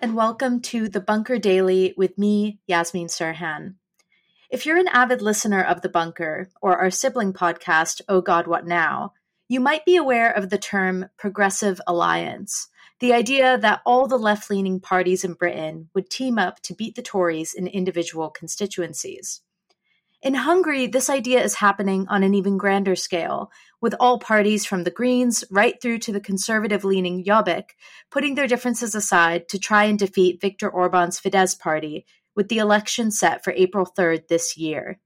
And welcome to The Bunker Daily with me, Yasmeen Serhan. If you're an avid listener of The Bunker or our sibling podcast, Oh God, What Now? You might be aware of the term progressive alliance, the idea that all the left leaning parties in Britain would team up to beat the Tories in individual constituencies. In Hungary, this idea is happening on an even grander scale, with all parties from the Greens right through to the conservative leaning Jobbik putting their differences aside to try and defeat Viktor Orban's Fidesz party, with the election set for April 3rd this year.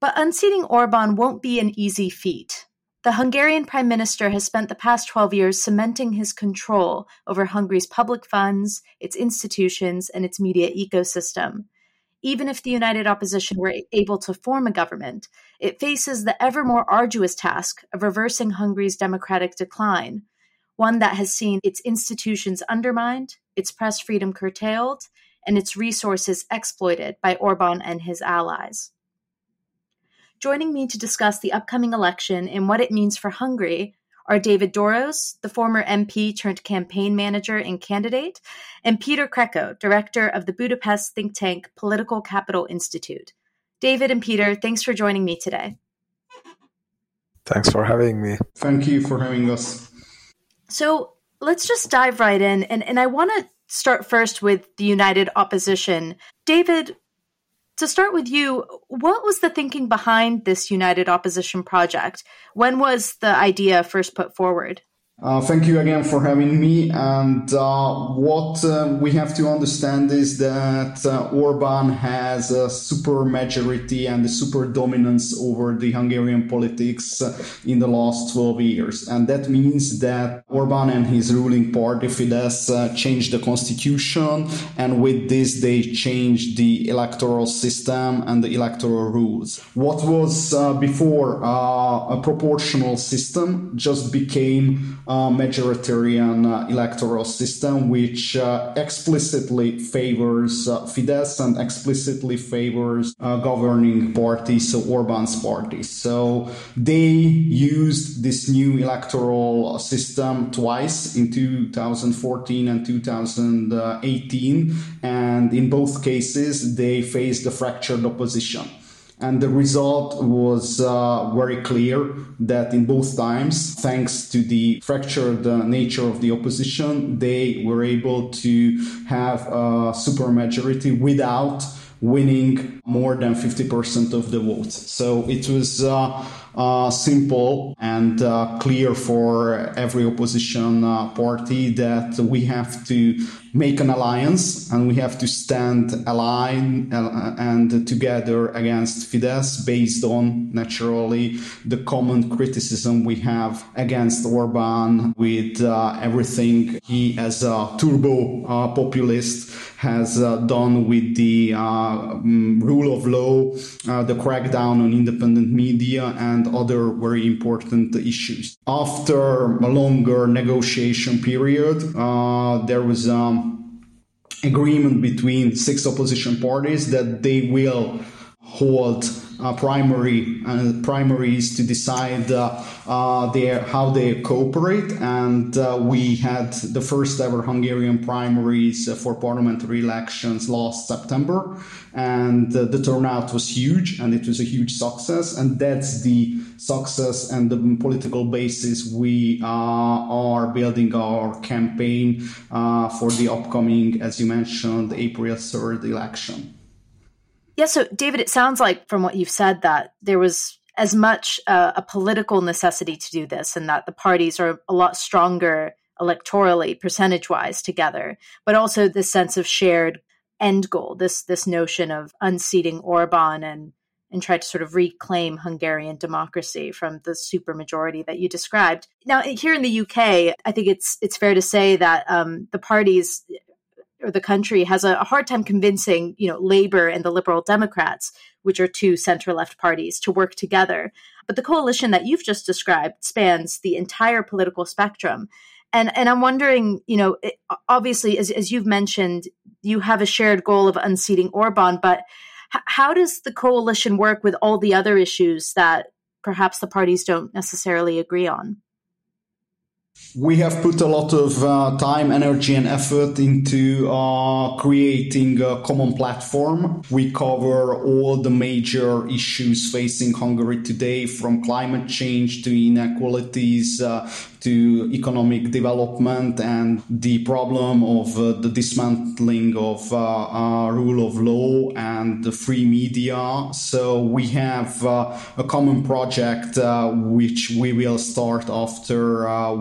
But unseating Orban won't be an easy feat. The Hungarian Prime Minister has spent the past 12 years cementing his control over Hungary's public funds, its institutions, and its media ecosystem even if the united opposition were able to form a government, it faces the ever more arduous task of reversing Hungary's democratic decline, one that has seen its institutions undermined, its press freedom curtailed, and its resources exploited by Orban and his allies. Joining me to discuss the upcoming election and what it means for Hungary are David Dorosz, the former MP turned campaign manager and candidate, and Peter Kreko, director of the Budapest think tank Political Capital Institute. David and Peter, thanks for joining me today. Thanks for having me. Thank you for having us. So let's just dive right in. And, and I want to start first with the United Opposition. David, to start with you, what was the thinking behind this United Opposition project? When was the idea first put forward? Uh, thank you again for having me. And uh, what uh, we have to understand is that uh, Orban has a super majority and a super dominance over the Hungarian politics uh, in the last 12 years. And that means that Orban and his ruling party, Fidesz, uh, changed the constitution. And with this, they changed the electoral system and the electoral rules. What was before a proportional system just became majoritarian uh, electoral system, which uh, explicitly favors uh, Fidesz and explicitly favors governing parties, so Orban's party. So they used this new electoral system twice in 2014 and 2018, and in both cases they faced a fractured opposition. And the result was uh, very clear that in both times, thanks to the fractured uh, nature of the opposition, they were able to have a supermajority without winning more than 50% of the votes. So it was uh, uh, simple and uh, clear for every opposition uh, party that we have to make an alliance and we have to stand aligned uh, and together against Fidesz based on naturally the common criticism we have against Orban with uh, everything he as a turbo uh, populist has done with the um, rule of law, the crackdown on independent media and other very important issues. After a longer negotiation period, there was um, agreement between six opposition parties that they will hold uh, primary uh, primaries to decide uh, uh, their how they cooperate, and we had the first ever Hungarian primaries for parliamentary elections last September, and the turnout was huge, and it was a huge success, and that's the success and the political basis we are building our campaign for the upcoming, as you mentioned, April 3rd election. Yeah, so David, it sounds like from what you've said that there was as much uh, a political necessity to do this and that the parties are a lot stronger electorally, percentage wise, together, but also this sense of shared end goal, this this notion of unseating Orban and and try to sort of reclaim Hungarian democracy from the supermajority that you described. Now, here in the UK, I think it's it's fair to say that um, the parties or the country has a, a, hard time convincing, you know, Labour and the Liberal Democrats, which are two center left parties, to work together. But the coalition that you've just described spans the entire political spectrum. And, and I'm wondering, you know, it, obviously, as, as you've mentioned, you have a shared goal of unseating Orban, but h- how does the coalition work with all the other issues that perhaps the parties don't necessarily agree on? We have put a lot of uh, time, energy, and effort into uh, creating a common platform. We cover all the major issues facing Hungary today, from climate change to inequalities, uh, to economic development and the problem of uh, the dismantling of uh, uh, rule of law and the free media. So we have a common project which we will start after uh,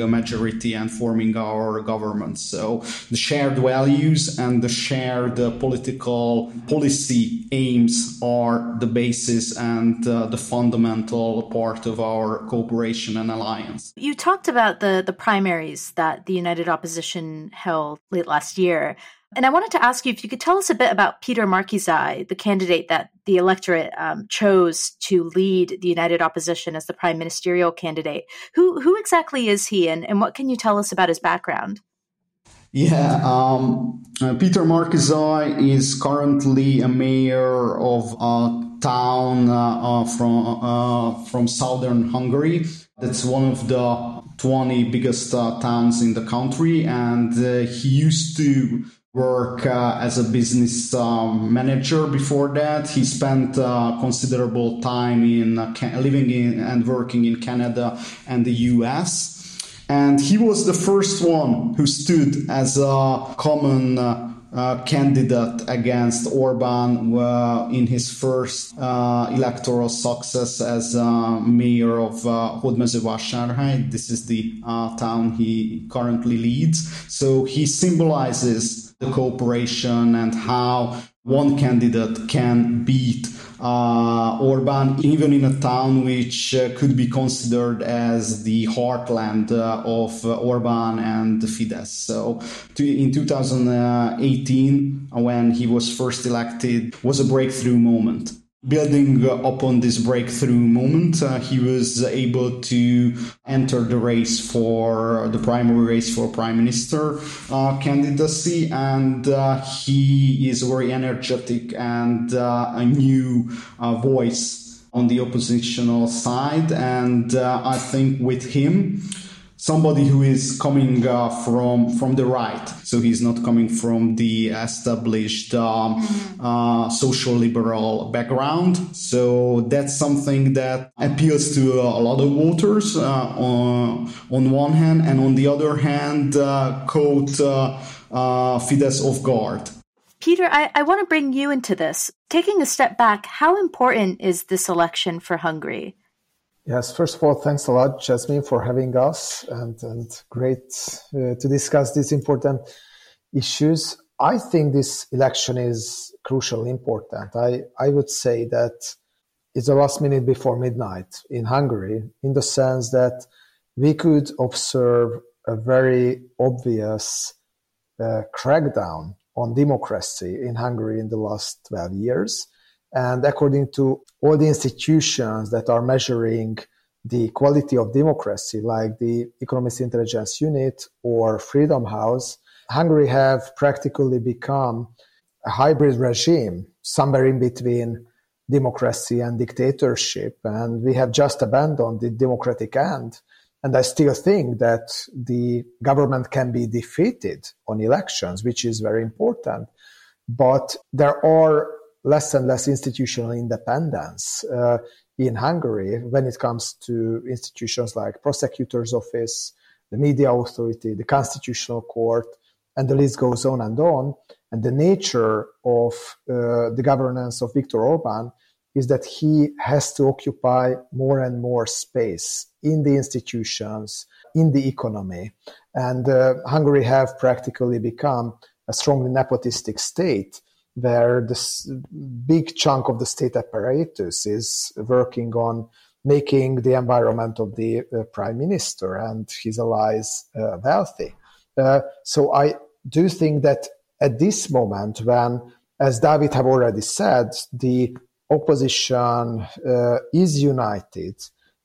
a majority and forming our government. So the shared values and the shared uh, political policy aims are the basis and uh, the fundamental part of our cooperation and alliance. You talked about the the primaries that the United Opposition held late last year. And I wanted to ask you if you could tell us a bit about Peter Márki-Zay, the candidate that the electorate um, chose to lead the United Opposition as the prime ministerial candidate. Who who exactly is he, and, and what can you tell us about his background? Yeah, um, uh, Peter Márki-Zay is currently a mayor of a town uh, uh, from uh, from southern Hungary. That's one of the 20 biggest uh, towns in the country, and uh, he used to work uh, as a business um, manager before that. He spent uh, considerable time in uh, living in and working in Canada and the US. And he was the first one who stood as a common uh, uh, candidate against Orban uh, in his first electoral success as mayor of uh. This is the town he currently leads. So he symbolizes the cooperation and how one candidate can beat uh, Orban, even in a town which uh, could be considered as the heartland uh, of uh, Orban and Fidesz. So, to, in 2018, when he was first elected, was a breakthrough moment building upon this breakthrough moment, uh, he was able to enter the race for the primary race for prime minister uh, candidacy, and uh, he is very energetic and uh, a new uh, voice on the oppositional side. And uh, I think with him, somebody who is coming uh, from from the right so he's not coming from the established um, mm-hmm. uh, social liberal background so that's something that appeals to a lot of voters uh, on, on one hand and on the other hand uh, caught uh, uh, Fidesz off guard Peter, I, I want to bring you into this. Taking a step back, how important is this election for Hungary? Yes, first of all, thanks a lot, Jasmine, for having us and, and great uh, to discuss these important issues. I think this election is crucially important. I, I would say that it's the last minute before midnight in Hungary, in the sense that we could observe a very obvious uh, crackdown on democracy in Hungary in the last 12 years. And according to all the institutions that are measuring the quality of democracy, like the Economist Intelligence Unit or Freedom House, Hungary have practically become a hybrid regime, somewhere in between democracy and dictatorship. And we have just abandoned the democratic end. And I still think that the government can be defeated on elections, which is very important. But there are less and less institutional independence uh, in Hungary when it comes to institutions like prosecutor's office, the media authority, the constitutional court, and the list goes on and on. And the nature of uh, the governance of Viktor Orban is that he has to occupy more and more space in the institutions, in the economy. And uh, Hungary have practically become a strongly nepotistic state where this big chunk of the state apparatus is working on making the environment of the uh, prime minister and his allies uh, wealthy. Uh, so I do think that at this moment, when, as David have already said, the opposition uh, is united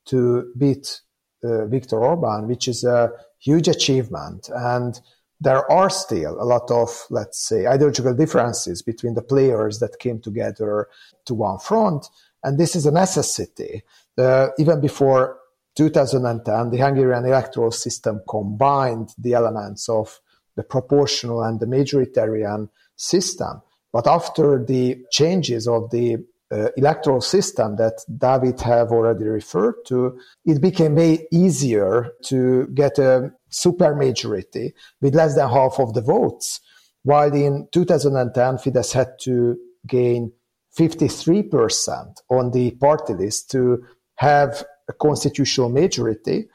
to beat uh, Viktor Orban, which is a huge achievement, and there are still a lot of, let's say, ideological differences between the players that came together to one front. And this is a necessity. Uh, even before 2010, the Hungarian electoral system combined the elements of the proportional and the majoritarian system. But after the changes of the uh, electoral system that David have already referred to, it became way easier to get a supermajority with less than half of the votes. While in 2010, Fidesz had to gain 53% on the party list to have a constitutional majority.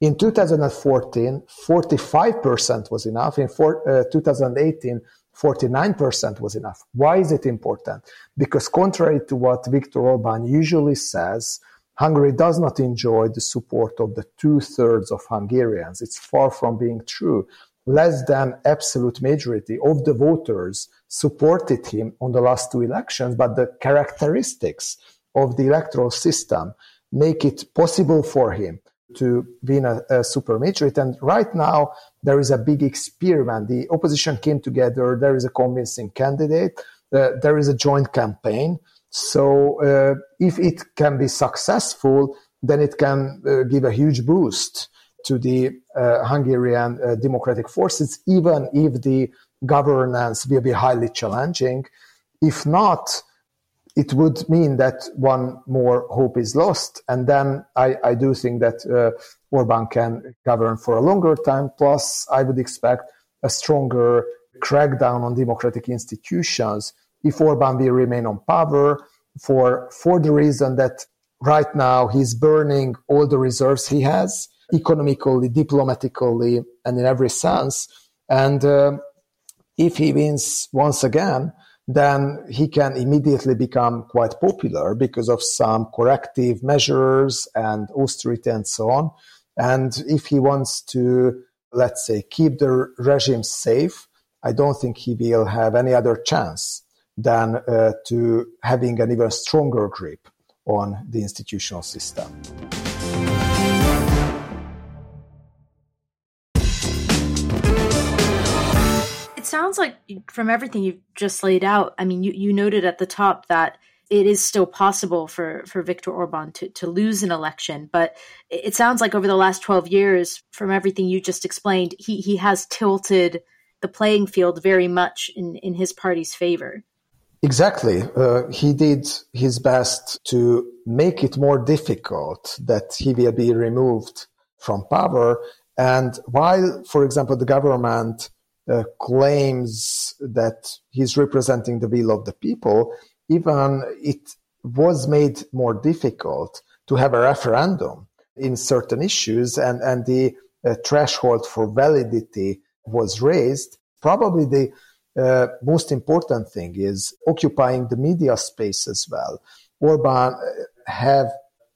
In 2014, 45% was enough. In for, uh, 2018, 49% was enough. Why is it important? Because contrary to what Viktor Orban usually says, Hungary does not enjoy the support of the two thirds of Hungarians. It's far from being true. Less than absolute majority of the voters supported him on the last two elections, but the characteristics of the electoral system make it possible for him to win a, a super majority. And right now, there is a big experiment. The opposition came together. There is a convincing candidate. Uh, there is a joint campaign. So uh, if it can be successful, then it can uh, give a huge boost to the uh, Hungarian uh, democratic forces, even if the governance will be highly challenging. If not, it would mean that one more hope is lost. And then I, I do think that uh, Orban can govern for a longer time. Plus, I would expect a stronger crackdown on democratic institutions if Orban will remain on power for, for the reason that right now he's burning all the reserves he has economically, diplomatically, and in every sense. And uh, if he wins once again, then he can immediately become quite popular because of some corrective measures and austerity and so on. And if he wants to, let's say, keep the regime safe, I don't think he will have any other chance than uh, to having an even stronger grip on the institutional system. Sounds like from everything you've just laid out, I mean, you, you noted at the top that it is still possible for, for Viktor Orban to, to lose an election. But it sounds like over the last 12 years, from everything you just explained, he, he has tilted the playing field very much in, in his party's favor. Exactly. Uh, he did his best to make it more difficult that he will be removed from power. And while, for example, the government uh, claims that he's representing the will of the people, even it was made more difficult to have a referendum in certain issues, and, and the uh, threshold for validity was raised. Probably the uh, most important thing is occupying the media space as well. Orban uh, have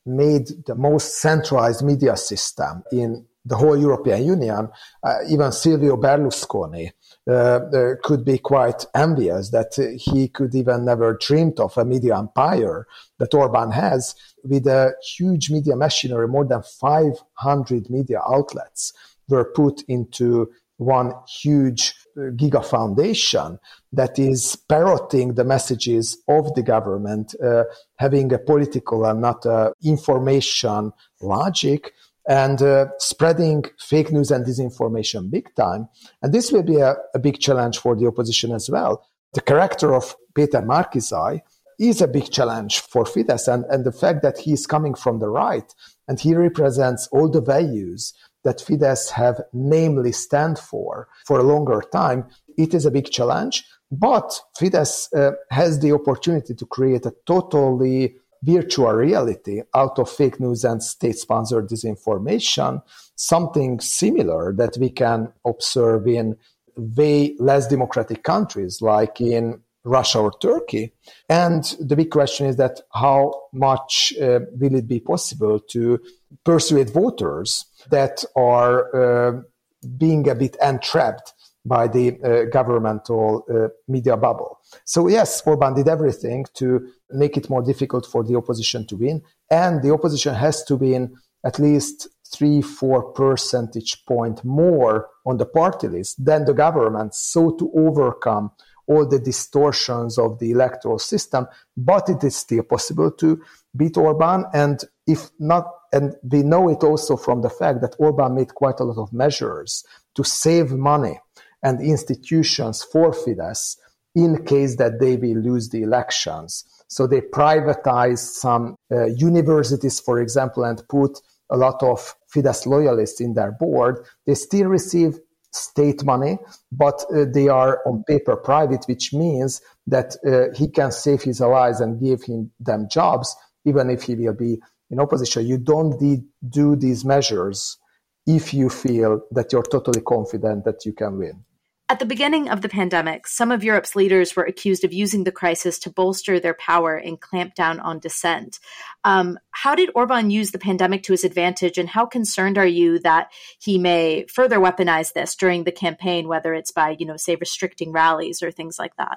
made the most centralized media system in the whole European Union, uh, even Silvio Berlusconi uh, uh, could be quite envious that he could even never dreamed of a media empire that Orban has with a huge media machinery, more than 500 media outlets were put into one huge Giga Foundation that is parroting the messages of the government, uh, having a political and not a information logic, and uh, spreading fake news and disinformation big time. And this will be a, a, big challenge for the opposition as well. The character of Peter Márki-Zay is a big challenge for Fidesz, and, and the fact that he is coming from the right and he represents all the values that Fidesz have namely stand for for a longer time, it is a big challenge. But Fidesz uh, has the opportunity to create a totally virtual reality out of fake news and state-sponsored disinformation, something similar that we can observe in way less democratic countries like in Russia or Turkey. And the big question is that how much uh, will it be possible to persuade voters that are uh, being a bit entrapped by the uh, governmental uh, media bubble. So yes, Orban did everything to make it more difficult for the opposition to win, and the opposition has to win at least three, four percentage point more on the party list than the government, so to overcome all the distortions of the electoral system. But it is still possible to beat Orban, and if not and we know it also from the fact that Orban made quite a lot of measures to save money and institutions for Fidesz in case that they will lose the elections. So they privatized some uh, universities, for example, and put a lot of Fidesz loyalists in their board. They still receive state money, but uh, they are on paper private, which means that uh, he can save his allies and give him them jobs, even if he will be in opposition, you don't need, do these measures if you feel that you're totally confident that you can win. At the beginning of the pandemic, some of Europe's leaders were accused of using the crisis to bolster their power and clamp down on dissent. Um, how did Orban use the pandemic to his advantage, and how concerned are you that he may further weaponize this during the campaign, whether it's by, you know, say, restricting rallies or things like that?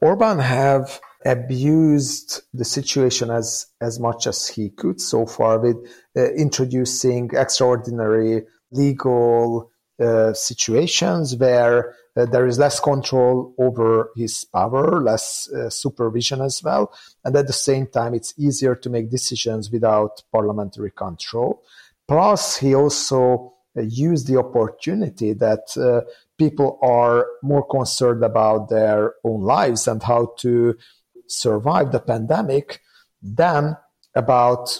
Orban have abused the situation as as much as he could so far with uh, introducing extraordinary legal uh, situations where uh, there is less control over his power, less uh, supervision as well, and at the same time, it's easier to make decisions without parliamentary control. Plus, he also uh, used the opportunity that uh, people are more concerned about their own lives and how to survive the pandemic than about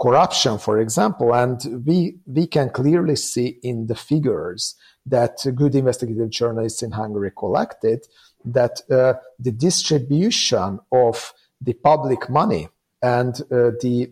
corruption, for example. And we, we can clearly see in the figures that good investigative journalists in Hungary collected that uh, the distribution of the public money and uh, the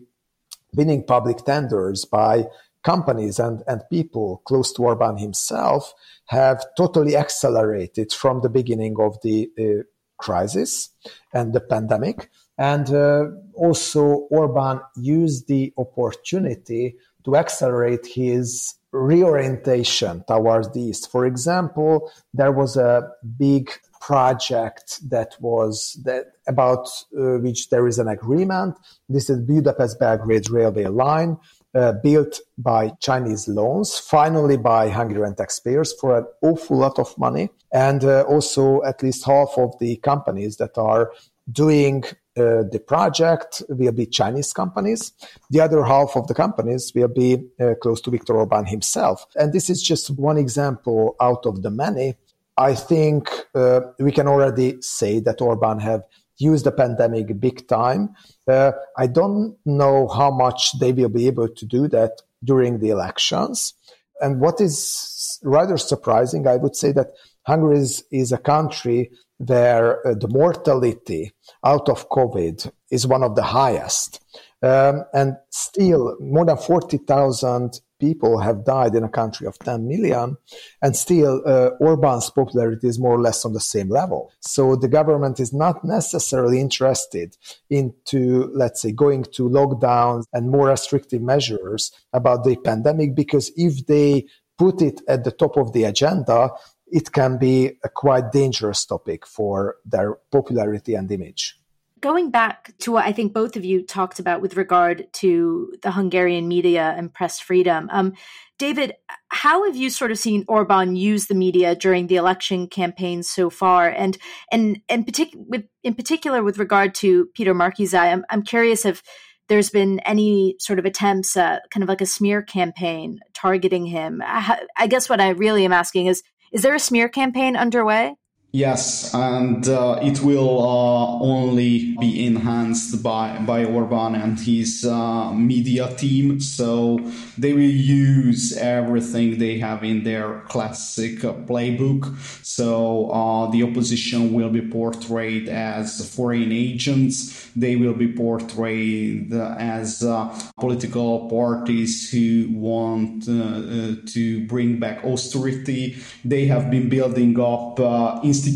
winning public tenders by companies and, and people close to Orban himself have totally accelerated from the beginning of the uh, crisis and the pandemic. And uh, also, Orban used the opportunity to accelerate his reorientation towards the east. For example, there was a big project that was that about uh, which there is an agreement. This is Budapest Belgrade railway line uh, built by Chinese loans, finally by Hungarian taxpayers for an awful lot of money. And uh, also, at least half of the companies that are doing uh, the project will be Chinese companies. The other half of the companies will be uh, close to Viktor Orban himself. And this is just one example out of the many. I think uh, we can already say that Orban have used the pandemic big time. Uh, I don't know how much they will be able to do that during the elections. And what is rather surprising, I would say that Hungary is, is a country where uh, the mortality out of COVID is one of the highest. Um, and still, more than 40,000 people have died in a country of 10 million, and still uh, Orban's popularity is more or less on the same level. So the government is not necessarily interested into, let's say, going to lockdowns and more restrictive measures about the pandemic, because if they put it at the top of the agenda, it can be a quite dangerous topic for their popularity and image. Going back to what I think both of you talked about with regard to the Hungarian media and press freedom, um, David, how have you sort of seen Orban use the media during the election campaign so far, and and and partic- with, in particular with regard to Peter Márki-Zay? I'm, I'm curious if there's been any sort of attempts, uh, kind of like a smear campaign targeting him. I, I guess what I really am asking is: is there a smear campaign underway? Yes, and uh, it will uh, only be enhanced by by Orban and his uh, media team. So they will use everything they have in their classic playbook. So uh, the opposition will be portrayed as foreign agents. They will be portrayed as uh, political parties who want uh, to bring back austerity. They have been building up institutions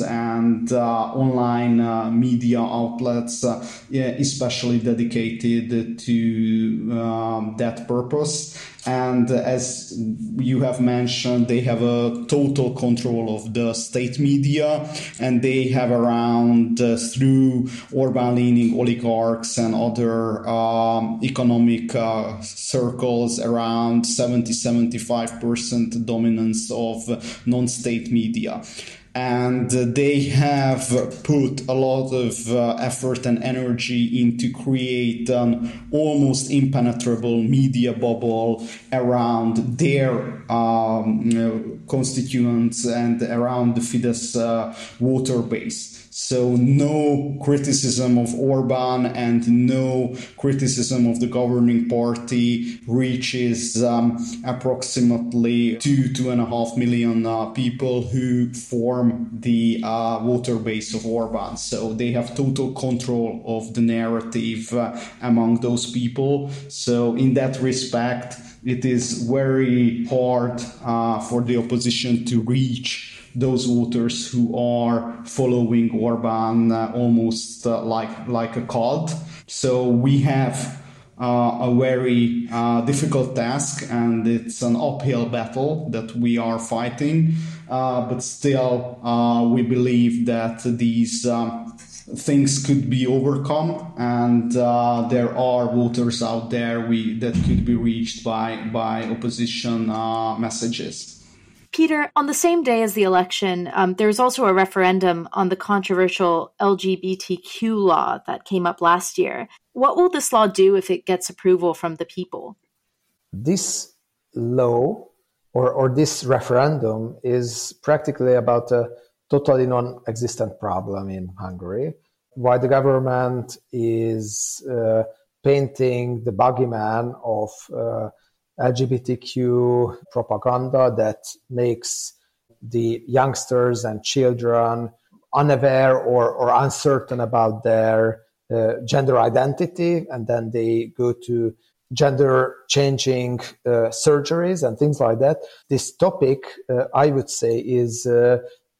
and uh, online uh, media outlets, uh, especially dedicated to um, that purpose. And as you have mentioned, they have a total control of the state media, and they have around uh, through Orban leaning oligarchs and other um, economic uh, circles around 70 75% dominance of non state media and they have put a lot of uh, effort and energy into create an almost impenetrable media bubble around their um, know, constituents and around the Fidesz uh, voter base. So no criticism of Orban and no criticism of the governing party reaches um, approximately two, two and a half million uh, people who form the uh, voter base of Orban. So they have total control of the narrative uh, among those people. So in that respect, it is very hard uh, for the opposition to reach those voters who are following Orban uh, almost uh, like like a cult. So we have uh, a very uh, difficult task, and it's an uphill battle that we are fighting. Uh, but still, uh, we believe that these. Um, things could be overcome, and there are voters out there we, that could be reached by by opposition messages. Peter, on the same day as the election, um, there was also a referendum on the controversial LGBTQ law that came up last year. What will this law do if it gets approval from the people? This law or, or this referendum is practically about a totally non existent problem in Hungary. Why the government is uh, painting the bogeyman of uh, LGBTQ propaganda that makes the youngsters and children unaware or, or uncertain about their uh, gender identity, and then they go to gender changing uh, surgeries and things like that. This topic, uh, I would say, is uh,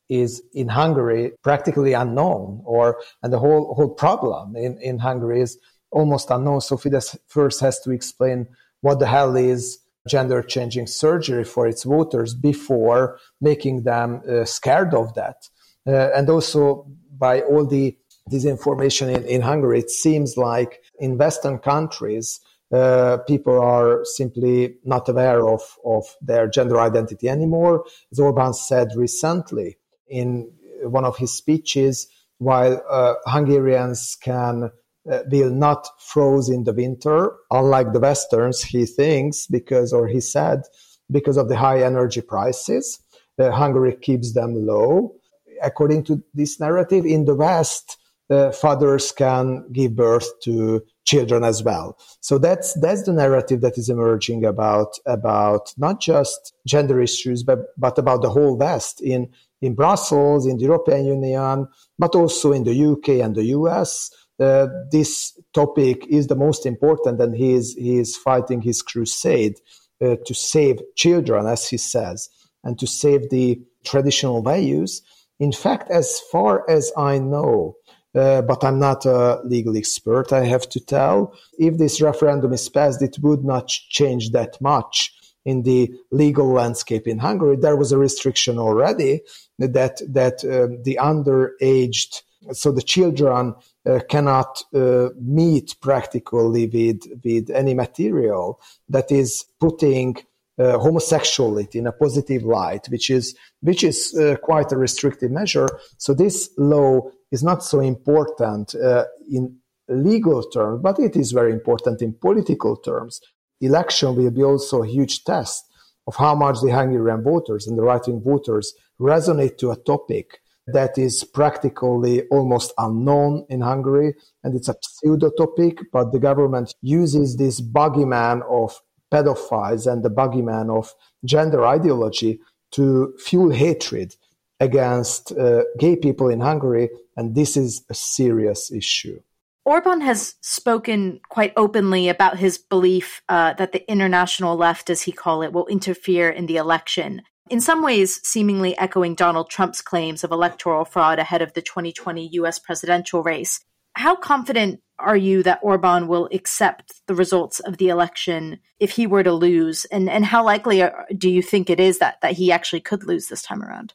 is in Hungary practically unknown, or and the whole whole problem in, in Hungary is almost unknown. So Fidesz first has to explain what the hell is gender changing surgery for its voters before making them uh, scared of that. Uh, and also by all the disinformation in, in Hungary, it seems like in Western countries, uh, people are simply not aware of, of their gender identity anymore. As Orban said recently in one of his speeches, while uh, Hungarians can uh, will not froze in the winter, unlike the Westerns, he thinks, because, or he said, because of the high energy prices. Uh, Hungary keeps them low. According to this narrative, in the West, uh, fathers can give birth to children as well. So that's that's the narrative that is emerging about about not just gender issues, but but about the whole West in in Brussels, in the European Union, but also in the UK and the US uh, this topic is the most important, and he is he is fighting his crusade uh, to save children, as he says, and to save the traditional values. In fact, as far as I know, uh, but I'm not a legal expert, I have to tell, if this referendum is passed, it would not change that much in the legal landscape in Hungary. There was a restriction already that that um, the underaged, so the children uh, cannot uh, meet practically with, with any material that is putting uh, homosexuality in a positive light, which is which is uh, quite a restrictive measure. So this law is not so important uh, in legal terms, but it is very important in political terms. Election will be also a huge test of how much the Hungarian voters and the right-wing voters resonate to a topic that is practically almost unknown in Hungary, and it's a pseudo topic, but the government uses this bogeyman of pedophiles and the bogeyman of gender ideology to fuel hatred against uh, gay people in Hungary, and this is a serious issue. Orban has spoken quite openly about his belief uh, that the international left, as he call it, will interfere in the election. In some ways, seemingly echoing Donald Trump's claims of electoral fraud ahead of the 2020 US presidential race. How confident are you that Orban will accept the results of the election if he were to lose? And, and how likely are, do you think it is that, that he actually could lose this time around?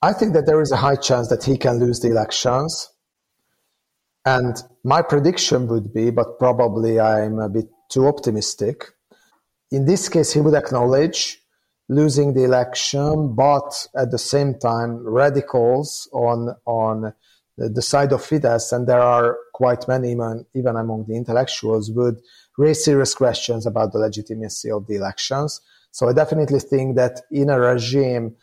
I think that there is a high chance that he can lose the elections. And my prediction would be, but probably I'm a bit too optimistic. In this case, he would acknowledge losing the election, but at the same time, radicals on on the side of Fidesz, and there are quite many, even, even among the intellectuals, would raise serious questions about the legitimacy of the elections. So I definitely think that in a regime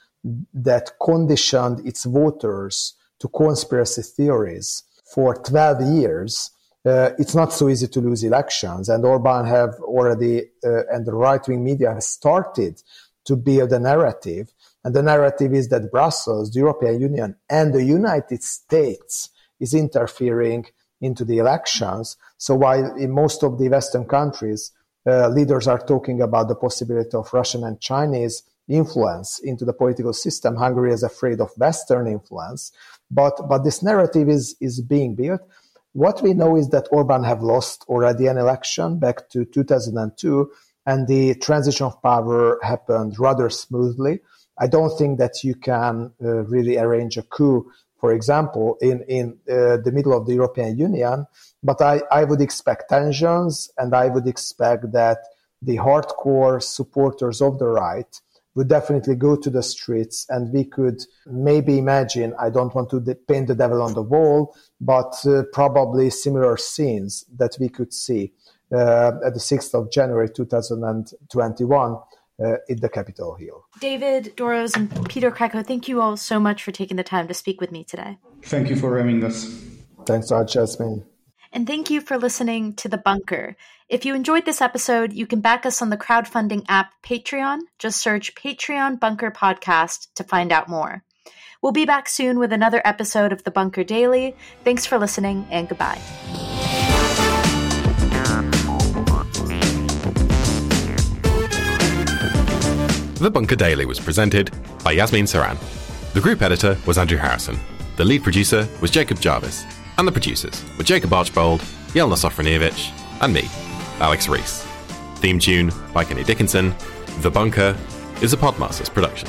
that conditioned its voters to conspiracy theories for 12 years, uh, it's not so easy to lose elections. And Orban have already, uh, and the right wing media has started to build a narrative. And the narrative is that Brussels, the European Union, and the United States is interfering into the elections. So while in most of the Western countries, uh, leaders are talking about the possibility of Russian and Chinese influence into the political system, Hungary is afraid of Western influence. But, but this narrative is, is being built. What we know is that Orban have lost already an election back to 2002 and the transition of power happened rather smoothly. I don't think that you can uh, really arrange a coup, for example, in, in uh, the middle of the European Union, but I, I would expect tensions and I would expect that the hardcore supporters of the right would definitely go to the streets and we could maybe imagine i don't want to paint the devil on the wall but uh, probably similar scenes that we could see at the 6th of january 2021 uh, in the Capitol Hill. David, Dorosz, and Peter Kreko, thank you all so much for taking the time to speak with me today. Thank you for having us. Thanks, Art Jasmine. And thank you for listening to The Bunker. If you enjoyed this episode, you can back us on the crowdfunding app Patreon. Just search Patreon Bunker Podcast to find out more. We'll be back soon with another episode of The Bunker Daily. Thanks for listening and goodbye. The Bunker Daily was presented by Yasmeen Serhan. The group editor was Andrew Harrison. The lead producer was Jacob Jarvis. And the producers were Jacob Archbold, Jelena Sofronijevic, and me, Alex Rees. Theme tune by Kenny Dickinson. The Bunker is a Podmasters production.